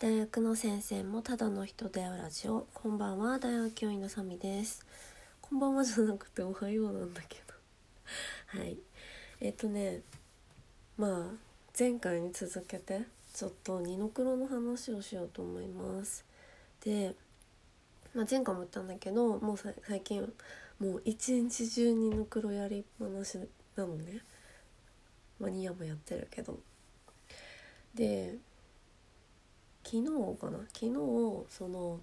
大学の先生もただの人だよラジオ。こんばんは大学教員のサミです。こんばんはじゃなくておはようなんだけど。はい。えっとねまあ前回に続けてちょっと二の黒の話をしようと思います。で、まあ、前回も言ったんだけどもう最近もう一日中二の黒やりっぱなしなのね。マニアもやってるけど。で昨日かな？昨日その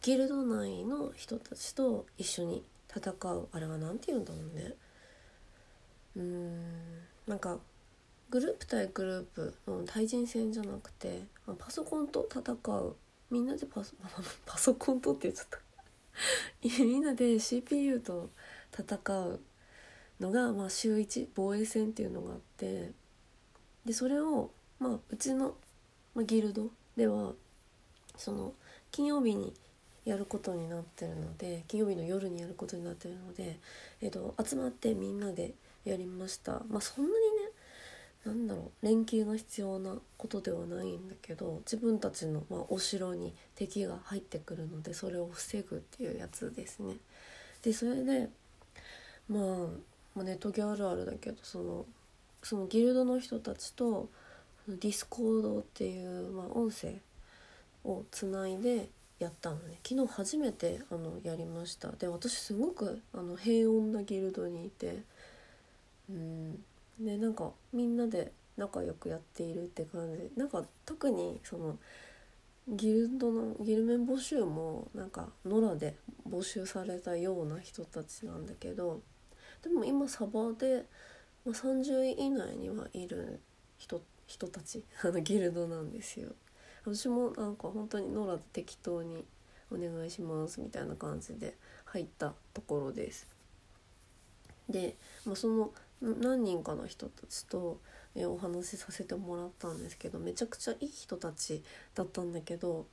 ギルド内の人たちと一緒に戦うあれは何て言うんだろうね。うんなんかグループ対グループの対人戦じゃなくてパソコンと戦う。みんなでパソ パソコンとって言っちゃった。みんなで CPU と戦うのが、まあ、週1防衛戦っていうのがあってでそれを、まあ、うちの、まあ、ギルドではその金曜日にやることになってるので金曜日の夜にやることになってるので、えーと、集まってみんなでやりましたまあそんなにねなんだろう連携が必要なことではないんだけど自分たちの、まあ、お城に敵が入ってくるのでそれを防ぐっていうやつですね。でそれでまあまあ、ネトゲあるあるだけどそのそのギルドの人たちとディスコードっていう、まあ、音声をつないでやったのね。昨日初めてあのやりました。で私すごくあの平穏なギルドにいてうん。でなんかみんなで仲良くやっているって感じ。なんか特にそのギルドのギルメン募集もなんか野良で募集されたような人たちなんだけどでも今サバで、まあ、30位以内にはいる人人たち あのギルドなんですよ。私もなんか本当にノラで適当にお願いしますみたいな感じで入ったところです。で、まあ、その何人かの人たちとお話しさせてもらったんですけどめちゃくちゃいい人たちだったんだけど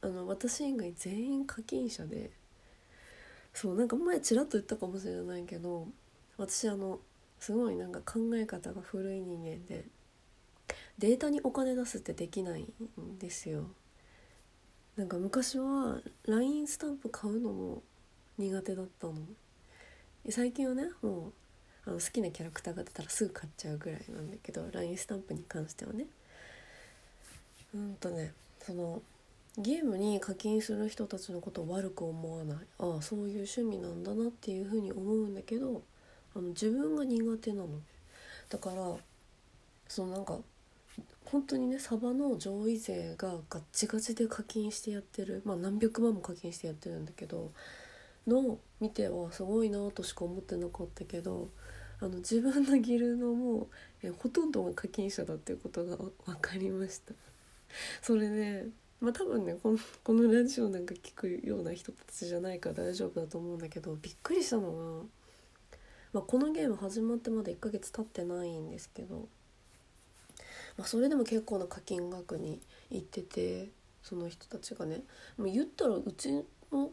あの私以外全員課金者でそうなんか前ちらっと言ったかもしれないけど私あのすごいなんか考え方が古い人間でデータにお金出すってできないんですよ。なんか昔は LINE スタンプ買うのも苦手だったの。最近はねもうあの好きなキャラクターが出たらすぐ買っちゃうぐらいなんだけど LINE スタンプに関してはね。うんとねそのゲームに課金する人たちのことを悪く思わない。ああそういう趣味なんだなっていうふうに思うんだけどあの自分が苦手なの。だからそのなんか本当にねサバの上位勢がガッチガチで課金してやってる。まあ何百万も課金してやってるんだけどの見てはすごいなとしか思ってなかったけどあの自分のギルドもえほとんどが課金者だっていうことが分かりました。それねまあ多分ねこのこのラジオなんか聞くような人たちじゃないから大丈夫だと思うんだけどびっくりしたのはまあ、このゲーム始まってまだ1ヶ月経ってないんですけど、まあ、それでも結構な課金額に行っててその人たちがね。もう言ったらうちの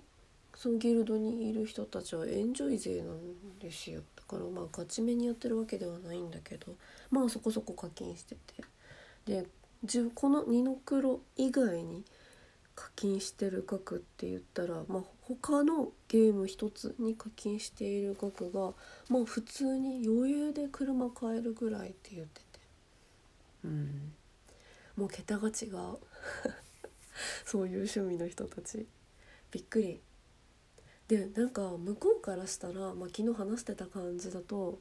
そのギルドにいる人たちはエンジョイ勢なんですよ。だからまあガチめにやってるわけではないんだけどまあそこそこ課金してて。でこの二の黒以外に課金してる額って言ったら、まあ、他のゲーム一つに課金している額がまあ普通に余裕で車買えるぐらいって言ってて。うん。もう桁が違う。そういう趣味の人たち。びっくり。でなんか向こうからしたら、まあ、昨日話してた感じだと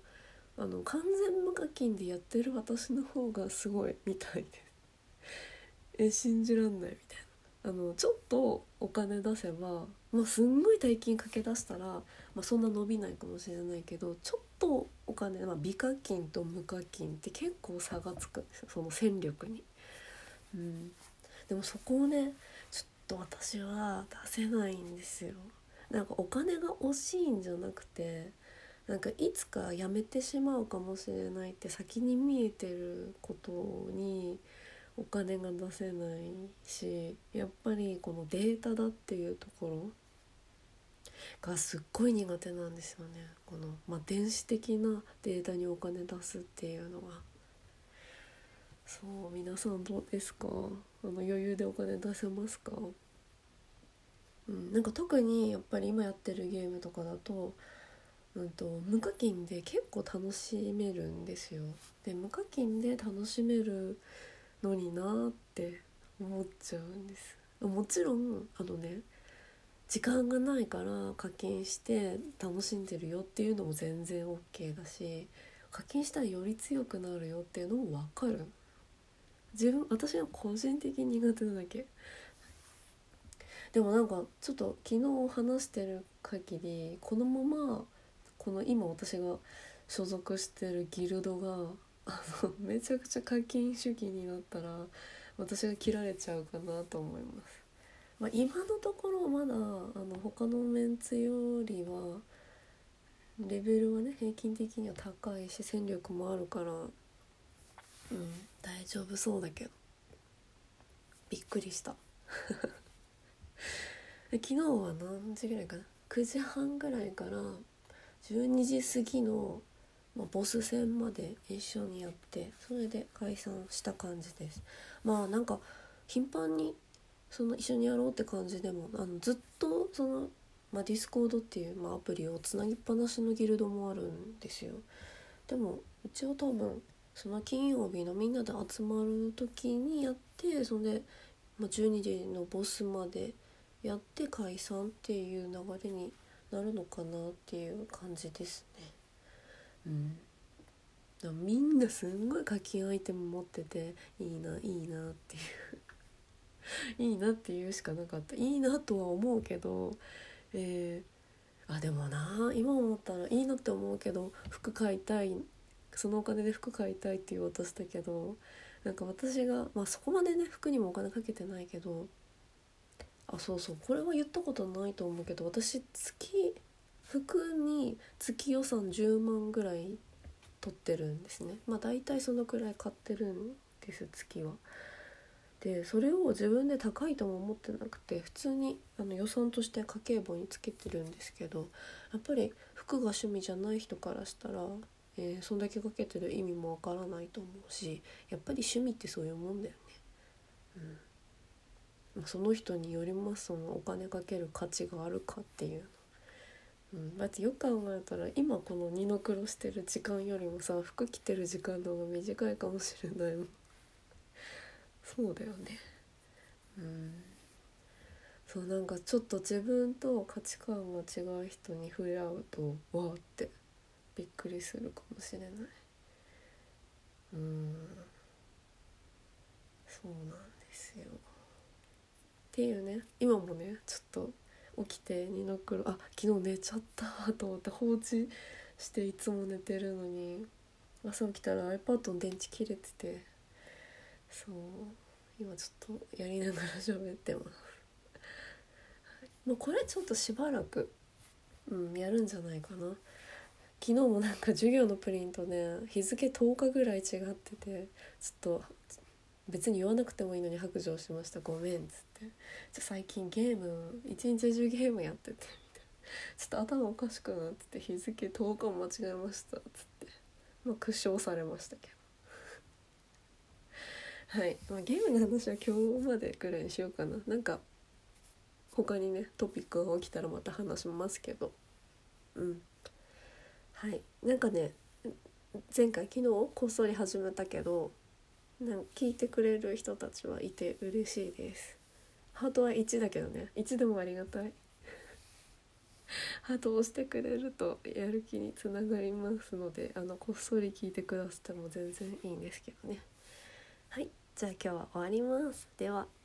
あの完全無課金でやってる私の方がすごいみたいで。すえ信じらんないみたいな。あのちょっとお金出せば、まあ、すんごい大金かけ出したら、まあ、そんな伸びないかもしれないけどちょっとお金、まあ、美課金と無課金って結構差がつくんですよその戦力に。うん、でもそこをねちょっと私は出せないんですよ。なんかお金が惜しいんじゃなくてなんかいつか辞めてしまうかもしれないって先に見えてることにお金が出せないしやっぱりこのデータだっていうところがすっごい苦手なんですよねこの、まあ、電子的なデータにお金出すっていうのがそう皆さんどうですか？あの余裕でお金出せますか？うん、なんか特にやっぱり今やってるゲームとかだと,、うんと、無課金で結構楽しめるんですよ。で無課金で楽しめるのになって思っちゃうんです。もちろんあのね時間がないから課金して楽しんでるよっていうのも全然 OK だし課金したらより強くなるよっていうのも分かる自分私は個人的に苦手なだけでもなんかちょっと昨日話してる限りこのままこの今私が所属してるギルドがあのめちゃくちゃ課金主義になったら私が切られちゃうかなと思います。まあ、今のところまだ他のメンツよりはレベルはね平均的には高いし戦力もあるからうん大丈夫そうだけど。びっくりした。昨日は何時ぐらいかな？9時半ぐらいから12時過ぎの、まあ、ボス戦まで一緒にやってそれで解散した感じです。まあなんか頻繁にその一緒にやろうって感じでもあのずっとその、まあ、ディスコードっていう、まあ、アプリをつなぎっぱなしのギルドもあるんですよ。でもうちは多分その金曜日のみんなで集まる時にやってそれで、まあ、12時のボスまでやって解散っていう流れになるのかなっていう感じですね。うん、みんなすんごい課金アイテム持ってていいないいなっていう いいなっていうしかなかったいいなとは思うけどえー、あでもな今思ったらいいなって思うけど服買いたいそのお金で服買いたいって言おうとしたけどなんか私がまあそこまでね服にもお金かけてないけどあそうそうこれは言ったことないと思うけど私月服に月予算10万ぐらい取ってるんですねまあ大体そのくらい買ってるんです月は。でそれを自分で高いとも思ってなくて普通にあの予算として家計簿につけてるんですけどやっぱり服が趣味じゃない人からしたら、えー、そんだけかけてる意味もわからないと思うしやっぱり趣味ってそういうもんだよね。うんその人によりますそのお金かける価値があるかっていう。うん、だってよく考えたら今この二の黒してる時間よりもさ服着てる時間の方が短いかもしれないもんそうだよね。うん。そうなんかちょっと自分と価値観が違う人に触れ合うとわーってびっくりするかもしれない。うん。そうなんですよ。っていうね今もねちょっと起きて二の黒あ昨日寝ちゃったと思って放置していつも寝てるのに朝起きたら iPad の電池切れててそう。今ちょっとやりながら喋ってます。もうこれちょっとしばらくうんやるんじゃないかな。昨日もなんか授業のプリントね日付10日ぐらい違っててちょっと別に言わなくてもいいのに白状しました。ごめんっつって。じゃ最近ゲーム一日中ゲームやっててちょっと頭おかしくなってて日付10日も間違えましたっつって。まあ屈笑されましたけど。はい、まあ、ゲームの話は今日までぐらいにしようかな。なんか他にねトピックが起きたらまた話しますけど。うん。はい。なんかね前回昨日こっそり始めたけどなんか聞いてくれる人たちはいて嬉しいです。ハートは1だけどね。1でもありがたい。ハートを押してくれるとやる気につながりますのであのこっそり聞いてくださっても全然いいんですけどね。はい。じゃあ今日は終わります。では。